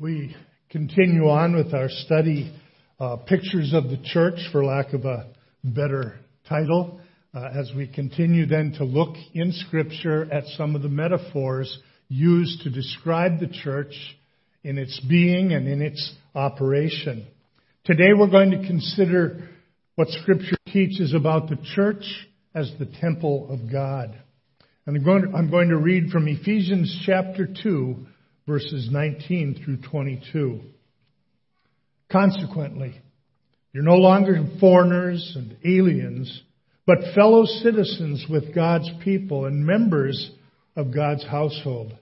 We continue on with our study, uh, Pictures of the Church, for lack of a better title, uh, as we continue then to look in Scripture at some of the metaphors used to describe the church in its being and in its operation. Today we're going to consider what Scripture teaches about the church as the temple of God. And I'm going to, I'm going to read from Ephesians chapter 2, verses 19 through 22. Consequently, you're no longer foreigners and aliens, but fellow citizens with God's people and members of God's household,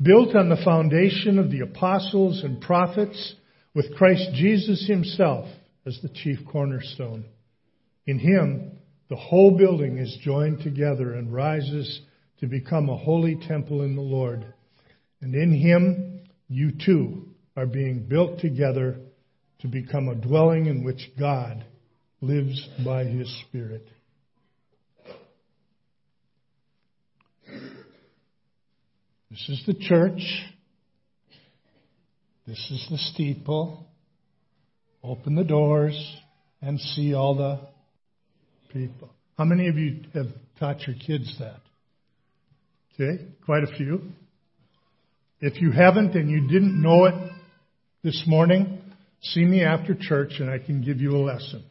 built on the foundation of the apostles and prophets, with Christ Jesus himself as the chief cornerstone. In him, the whole building is joined together and rises to become a holy temple in the Lord. And in him, you too are being built together to become a dwelling in which God lives by his Spirit. This is the church. This is the steeple. Open the doors and see all the people. How many of you have taught your kids that? Okay, quite a few. If you haven't and you didn't know it this morning, see me after church and I can give you a lesson.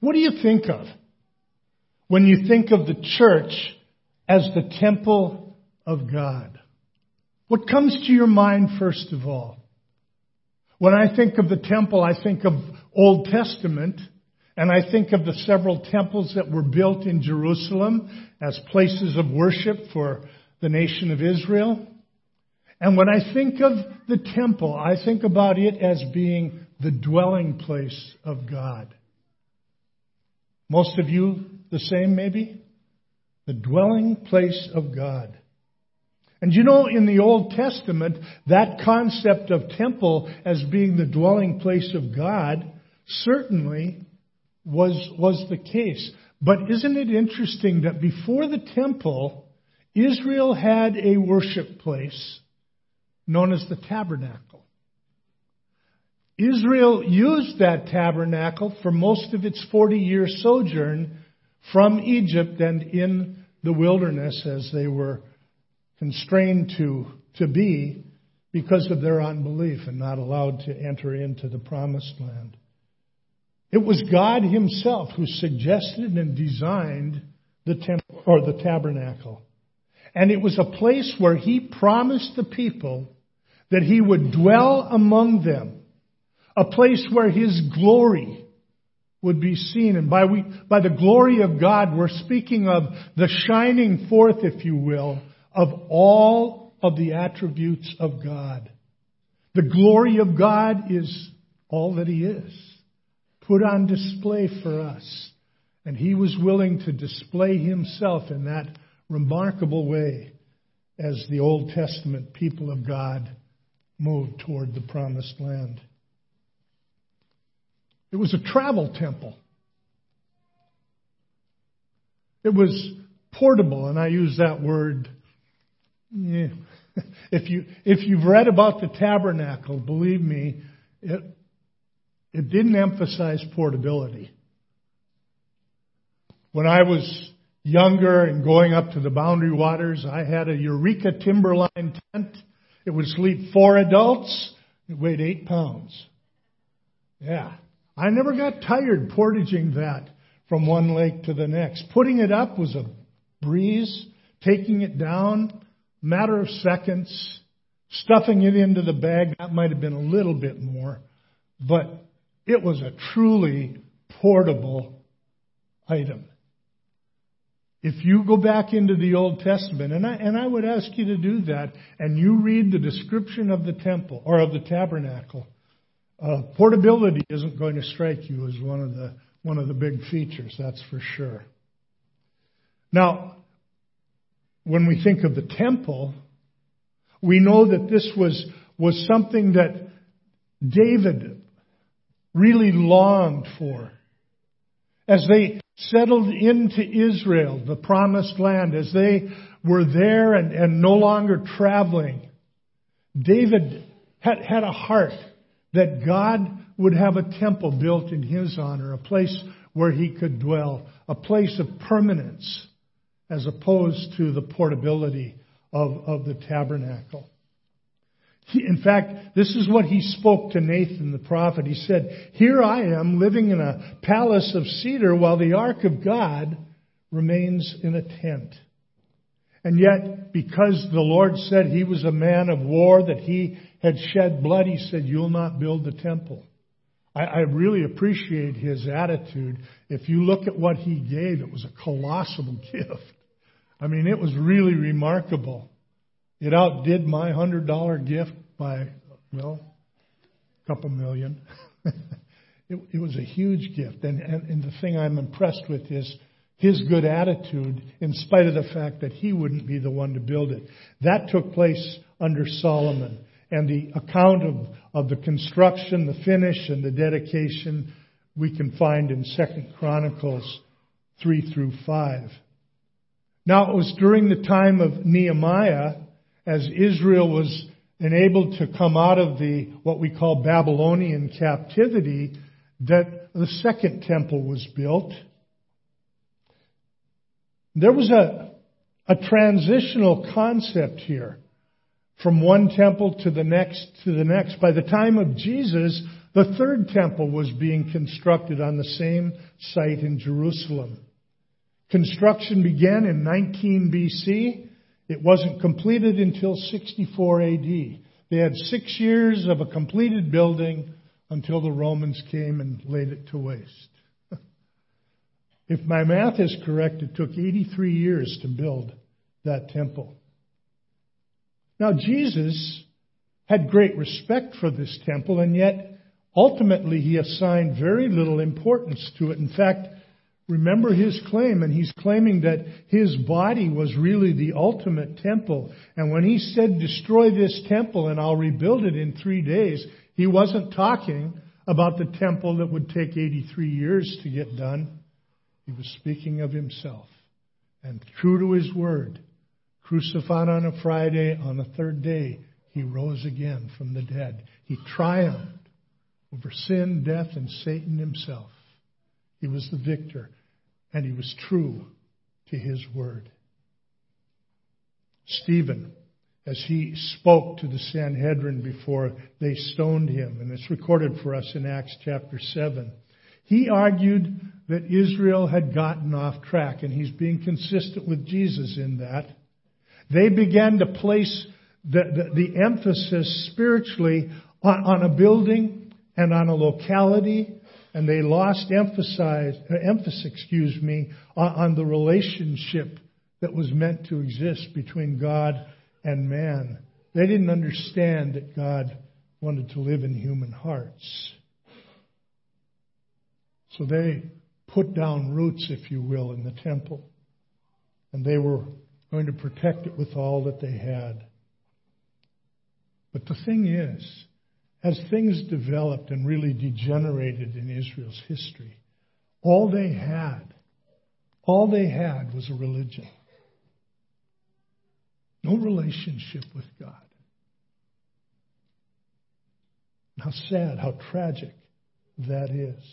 What do you think of when you think of the church as the temple of God? What comes to your mind first of all? When I think of the temple, I think of Old Testament and I think of the several temples that were built in Jerusalem as places of worship for the nation of Israel. And when I think of the temple, I think about it as being the dwelling place of God. Most of you the same, maybe? The dwelling place of God. And you know, in the Old Testament, that concept of temple as being the dwelling place of God certainly was, was the case. But isn't it interesting that before the temple, Israel had a worship place known as the tabernacle. Israel used that tabernacle for most of its 40 year sojourn from Egypt and in the wilderness as they were constrained to, to be because of their unbelief and not allowed to enter into the promised land. It was God Himself who suggested and designed the temple or the tabernacle. And it was a place where He promised the people that He would dwell among them. A place where His glory would be seen. And by, we, by the glory of God, we're speaking of the shining forth, if you will, of all of the attributes of God. The glory of God is all that He is put on display for us. And he was willing to display himself in that remarkable way as the Old Testament people of God moved toward the promised land. It was a travel temple. It was portable, and I use that word. Yeah. If you if you've read about the tabernacle, believe me, it it didn't emphasize portability. When I was younger and going up to the boundary waters, I had a Eureka Timberline tent. It would sleep four adults. It weighed eight pounds. Yeah. I never got tired portaging that from one lake to the next. Putting it up was a breeze. Taking it down, matter of seconds. Stuffing it into the bag, that might have been a little bit more. But it was a truly portable item. If you go back into the Old Testament, and I, and I would ask you to do that, and you read the description of the temple or of the tabernacle, uh, portability isn't going to strike you as one of the one of the big features. That's for sure. Now, when we think of the temple, we know that this was was something that David really longed for. As they settled into Israel, the promised land, as they were there and, and no longer traveling, David had, had a heart that God would have a temple built in his honor, a place where he could dwell, a place of permanence, as opposed to the portability of, of the tabernacle. In fact, this is what he spoke to Nathan the prophet. He said, Here I am living in a palace of cedar while the ark of God remains in a tent. And yet, because the Lord said he was a man of war, that he had shed blood, he said, You'll not build the temple. I, I really appreciate his attitude. If you look at what he gave, it was a colossal gift. I mean, it was really remarkable. It outdid my hundred dollar gift by, well, a couple million. it, it, was a huge gift. And, and, and the thing I'm impressed with is his good attitude, in spite of the fact that he wouldn't be the one to build it. That took place under Solomon. And the account of, of the construction, the finish, and the dedication we can find in Second Chronicles 3 through 5. Now, it was during the time of Nehemiah as Israel was enabled to come out of the what we call Babylonian captivity that the second temple was built. There was a, a transitional concept here from one temple to the next to the next. By the time of Jesus, the third temple was being constructed on the same site in Jerusalem. Construction began in 19 BC it wasn't completed until 64 AD. They had six years of a completed building until the Romans came and laid it to waste. if my math is correct, it took 83 years to build that temple. Now, Jesus had great respect for this temple, and yet ultimately he assigned very little importance to it. In fact, remember his claim, and he's claiming that his body was really the ultimate temple. And when he said, destroy this temple and I'll rebuild it in three days, he wasn't talking about the temple that would take 83 years to get done. He was speaking of himself. And true to his word, crucified on a Friday, on the third day, he rose again from the dead. He triumphed over sin, death, and Satan himself. He was the victor and he was true to his word. Stephen, as he spoke to the Sanhedrin before they stoned him, and it's recorded for us in Acts chapter 7, he argued that Israel had gotten off track, and he's being consistent with Jesus in that. They began to place the, the, the emphasis spiritually on, on a building and on a locality and they lost emphasize, uh, emphasis, excuse me, on the relationship that was meant to exist between God and man. They didn't understand that God wanted to live in human hearts. So they put down roots, if you will, in the temple. And they were going to protect it with all that they had. But the thing is, as things developed and really degenerated in Israel's history, all they had, all they had was a religion. No relationship with God. How sad, how tragic that is.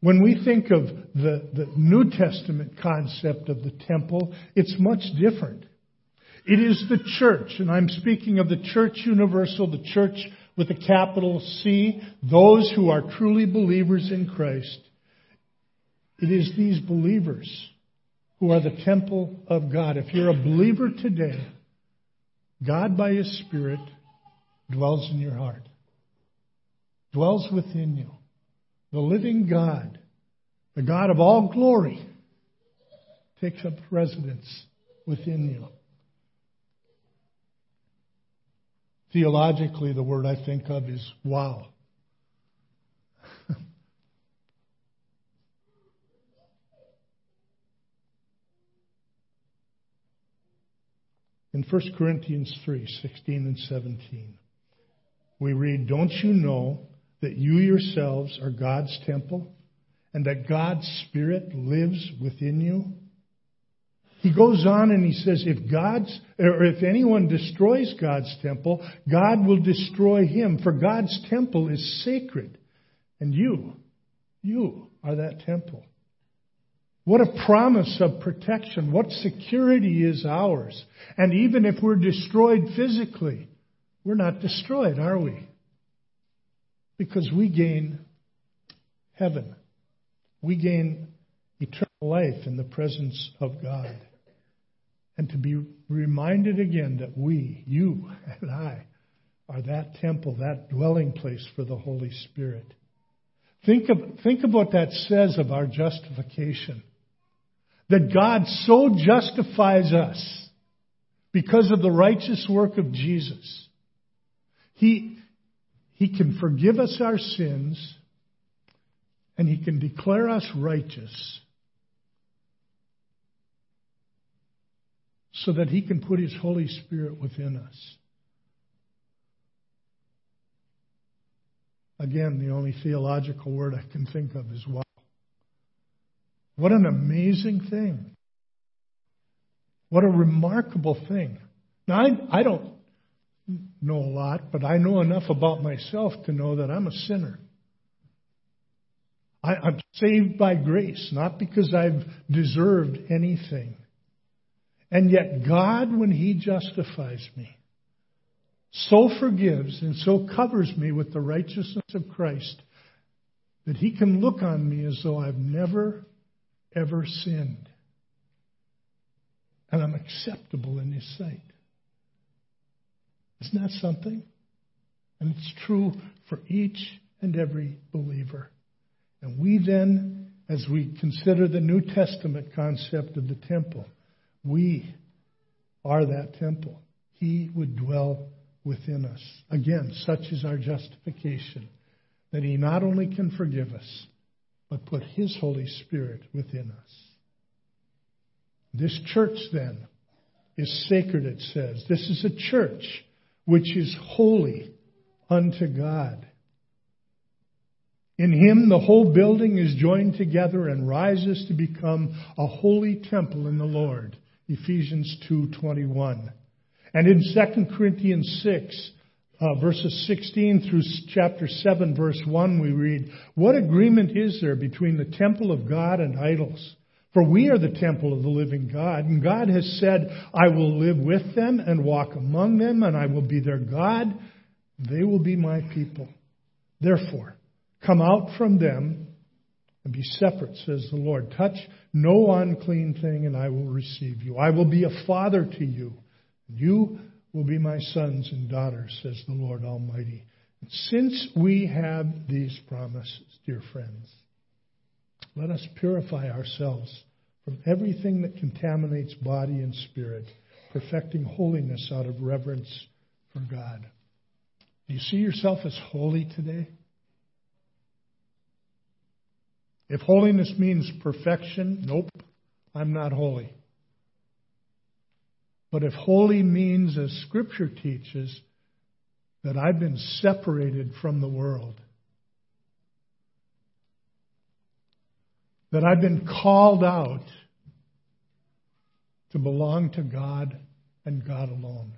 When we think of the, the New Testament concept of the temple, it's much different. It is the church, and I'm speaking of the church universal, the church with a capital C, those who are truly believers in Christ. It is these believers who are the temple of God. If you're a believer today, God by His Spirit dwells in your heart, dwells within you. The living God, the God of all glory, takes up residence within you. Theologically, the word I think of is wow. In 1 Corinthians 3 16 and 17, we read, Don't you know that you yourselves are God's temple and that God's Spirit lives within you? He goes on and he says, if God's, or if anyone destroys God's temple, God will destroy him, for God's temple is sacred. And you, you are that temple. What a promise of protection. What security is ours. And even if we're destroyed physically, we're not destroyed, are we? Because we gain heaven. We gain eternal life in the presence of God and to be reminded again that we, you and I, are that temple, that dwelling place for the Holy Spirit. Think of, think of what that says of our justification. That God so justifies us because of the righteous work of Jesus. He, he can forgive us our sins and He can declare us righteous so that He can put His Holy Spirit within us. Again, the only theological word I can think of is wow. What an amazing thing. What a remarkable thing. Now, I, I don't know a lot, but I know enough about myself to know that I'm a sinner. I, I'm saved by grace, not because I've deserved anything. And yet, God, when He justifies me, so forgives and so covers me with the righteousness of Christ that He can look on me as though I've never, ever sinned. And I'm acceptable in His sight. Isn't that something? And it's true for each and every believer. And we then, as we consider the New Testament concept of the temple, we are that temple. He would dwell within us. Again, such is our justification, that He not only can forgive us, but put His Holy Spirit within us. This church, then, is sacred, it says. This is a church which is holy unto God. In him the whole building is joined together and rises to become a holy temple in the Lord. Ephesians 2:21. And in 2 Corinthians 6 uh, verses 16 through chapter 7 verse 1 we read, "What agreement is there between the temple of God and idols? For we are the temple of the living God, and God has said, I will live with them and walk among them, and I will be their God. They will be my people. Therefore, come out from them and be separate, says the Lord. Touch no unclean thing, and I will receive you. I will be a father to you. And You will be my sons and daughters, says the Lord Almighty. Since we have these promises, dear friends, let us purify ourselves from everything that contaminates body and spirit, perfecting holiness out of reverence for God. Do you see yourself as holy today? If holiness means perfection, nope, I'm not holy. But if holy means, as Scripture teaches, that I've been separated from the world, that I've been called out to belong to God and God alone.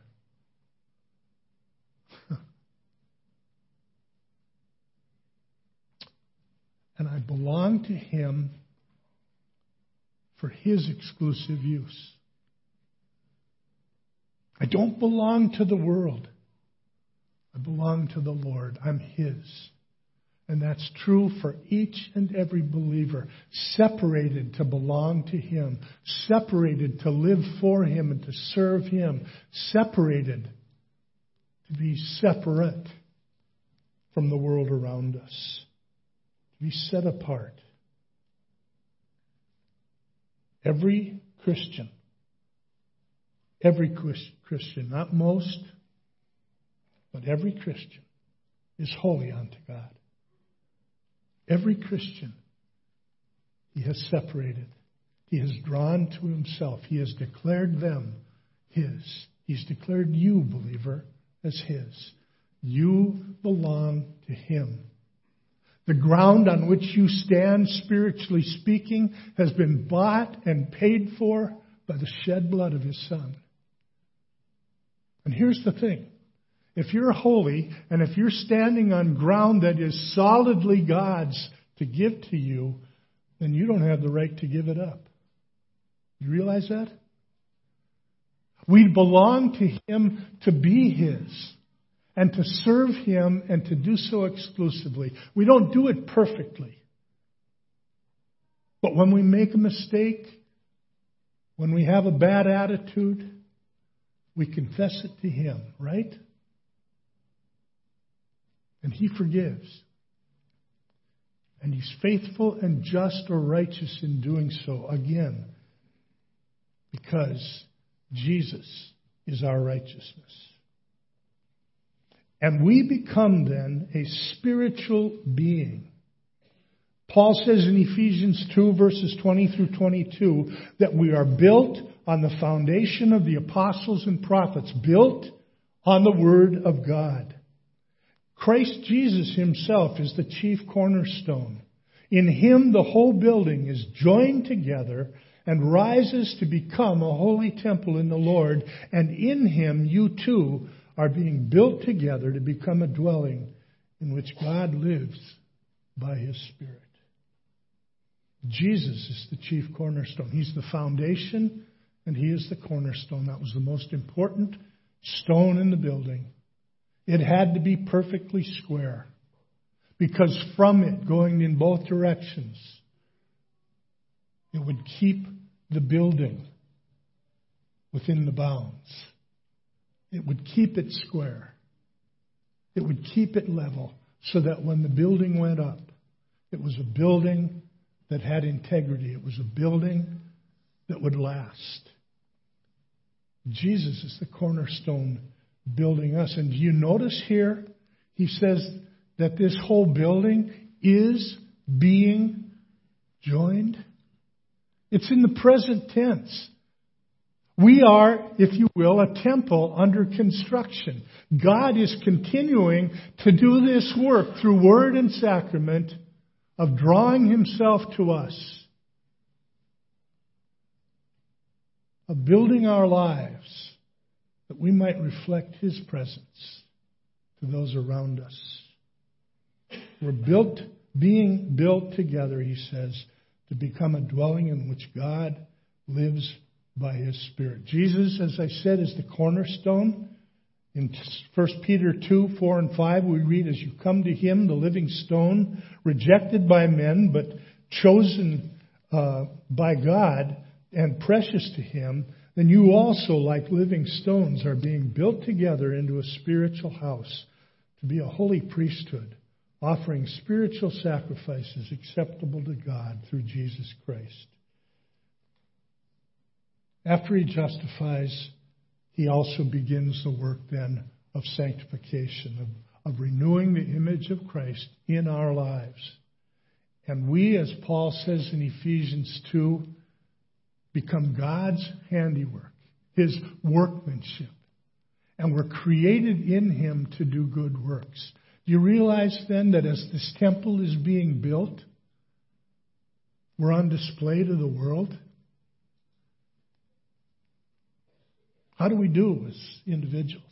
and I belong to Him for His exclusive use. I don't belong to the world. I belong to the Lord. I'm His. And that's true for each and every believer. Separated to belong to Him. Separated to live for Him and to serve Him. Separated to be separate from the world around us to be set apart. Every Christian, every Christian, not most, but every Christian is holy unto God. Every Christian, He has separated. He has drawn to Himself. He has declared them His. He's declared you, believer, as His. You belong to Him. The ground on which you stand, spiritually speaking, has been bought and paid for by the shed blood of His Son. And here's the thing. If you're holy and if you're standing on ground that is solidly God's to give to you, then you don't have the right to give it up. You realize that? We belong to Him to be His and to serve Him and to do so exclusively. We don't do it perfectly. But when we make a mistake, when we have a bad attitude, we confess it to Him, right? And He forgives. And He's faithful and just or righteous in doing so again, because Jesus is our righteousness. And we become then a spiritual being. Paul says in Ephesians 2 verses 20 through 22 that we are built on the foundation of the apostles and prophets, built on the Word of God. Christ Jesus himself is the chief cornerstone. In him the whole building is joined together and rises to become a holy temple in the Lord, and in him you too are being built together to become a dwelling in which God lives by his Spirit. Jesus is the chief cornerstone. He's the foundation and he is the cornerstone. That was the most important stone in the building. It had to be perfectly square because from it, going in both directions, it would keep the building within the bounds. It would keep it square. It would keep it level so that when the building went up, it was a building that had integrity. It was a building that would last. Jesus is the cornerstone building us. And do you notice here? He says that this whole building is being joined. It's in the present tense. We are, if you will, a temple under construction. God is continuing to do this work through word and sacrament of drawing himself to us, of building our lives that we might reflect his presence to those around us. We're built, being built together, he says, to become a dwelling in which God lives by his Spirit. Jesus, as I said, is the cornerstone. In 1 Peter 2, 4 and 5, we read, As you come to him, the living stone, rejected by men, but chosen uh, by God and precious to him, then you also, like living stones, are being built together into a spiritual house to be a holy priesthood, offering spiritual sacrifices acceptable to God through Jesus Christ. After he justifies, he also begins the work then of sanctification, of, of renewing the image of Christ in our lives. And we, as Paul says in Ephesians 2, become God's handiwork, his workmanship. And we're created in him to do good works. Do you realize then that as this temple is being built, we're on display to the world? How do we do as individuals?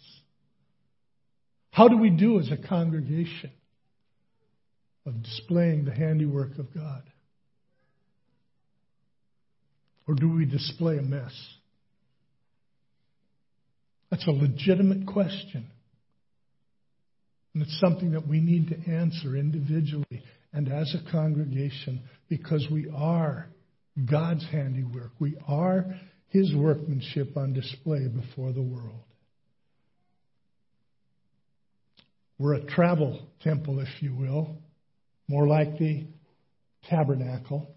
How do we do as a congregation of displaying the handiwork of God? Or do we display a mess? That's a legitimate question. And it's something that we need to answer individually and as a congregation because we are God's handiwork. We are his workmanship on display before the world. We're a travel temple, if you will, more like the tabernacle.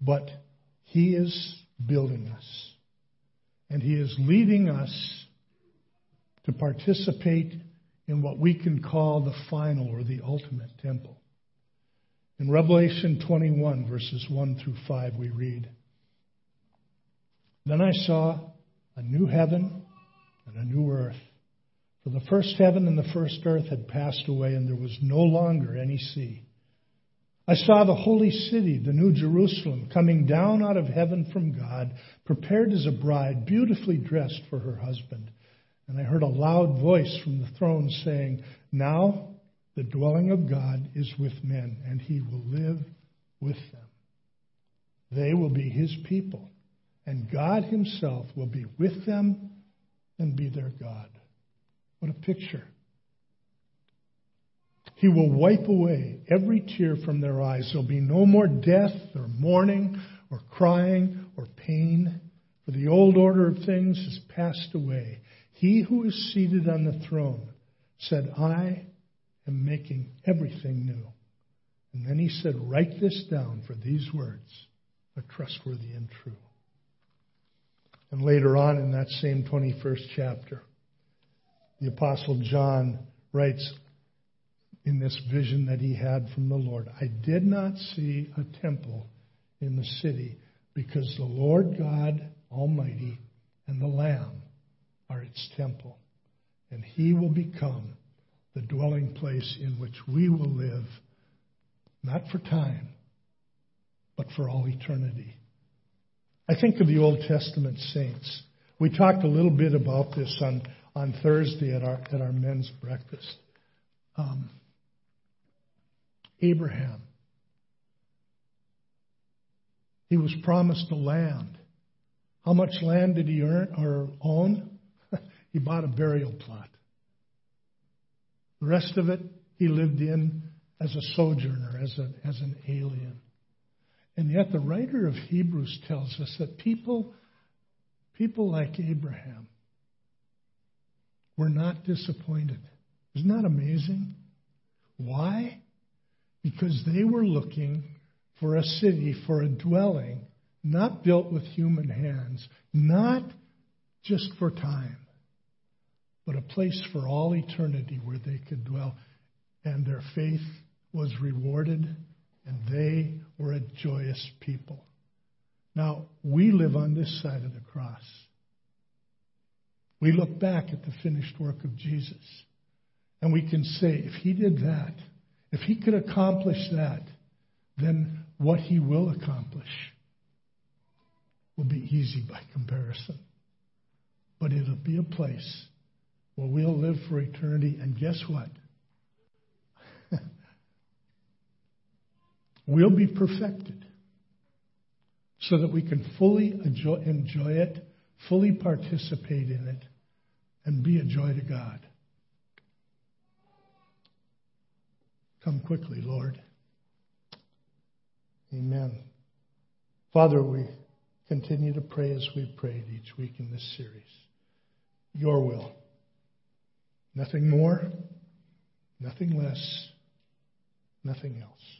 But He is building us. And He is leading us to participate in what we can call the final or the ultimate temple. In Revelation 21, verses 1 through 5, we read, then I saw a new heaven and a new earth. For the first heaven and the first earth had passed away, and there was no longer any sea. I saw the holy city, the new Jerusalem, coming down out of heaven from God, prepared as a bride, beautifully dressed for her husband. And I heard a loud voice from the throne saying, Now the dwelling of God is with men, and he will live with them. They will be his people, and God himself will be with them and be their God. What a picture. He will wipe away every tear from their eyes. There'll be no more death or mourning or crying or pain, for the old order of things has passed away. He who is seated on the throne said, I am making everything new. And then he said, Write this down, for these words are trustworthy and true. And later on in that same 21st chapter, the Apostle John writes in this vision that he had from the Lord I did not see a temple in the city because the Lord God Almighty and the Lamb are its temple. And he will become the dwelling place in which we will live, not for time, but for all eternity. I think of the Old Testament saints. We talked a little bit about this on, on Thursday at our, at our men's breakfast. Um, Abraham. He was promised a land. How much land did he earn or own? he bought a burial plot. The rest of it he lived in as a sojourner, as, a, as an alien. And yet the writer of Hebrews tells us that people, people like Abraham were not disappointed. Isn't that amazing? Why? Because they were looking for a city, for a dwelling, not built with human hands, not just for time, but a place for all eternity where they could dwell. And their faith was rewarded and they were a joyous people. Now, we live on this side of the cross. We look back at the finished work of Jesus, and we can say, if he did that, if he could accomplish that, then what he will accomplish will be easy by comparison. But it'll be a place where we'll live for eternity, and guess what? Will be perfected so that we can fully enjoy, enjoy it, fully participate in it, and be a joy to God. Come quickly, Lord. Amen. Father, we continue to pray as we've prayed each week in this series. Your will. Nothing more, nothing less, nothing else.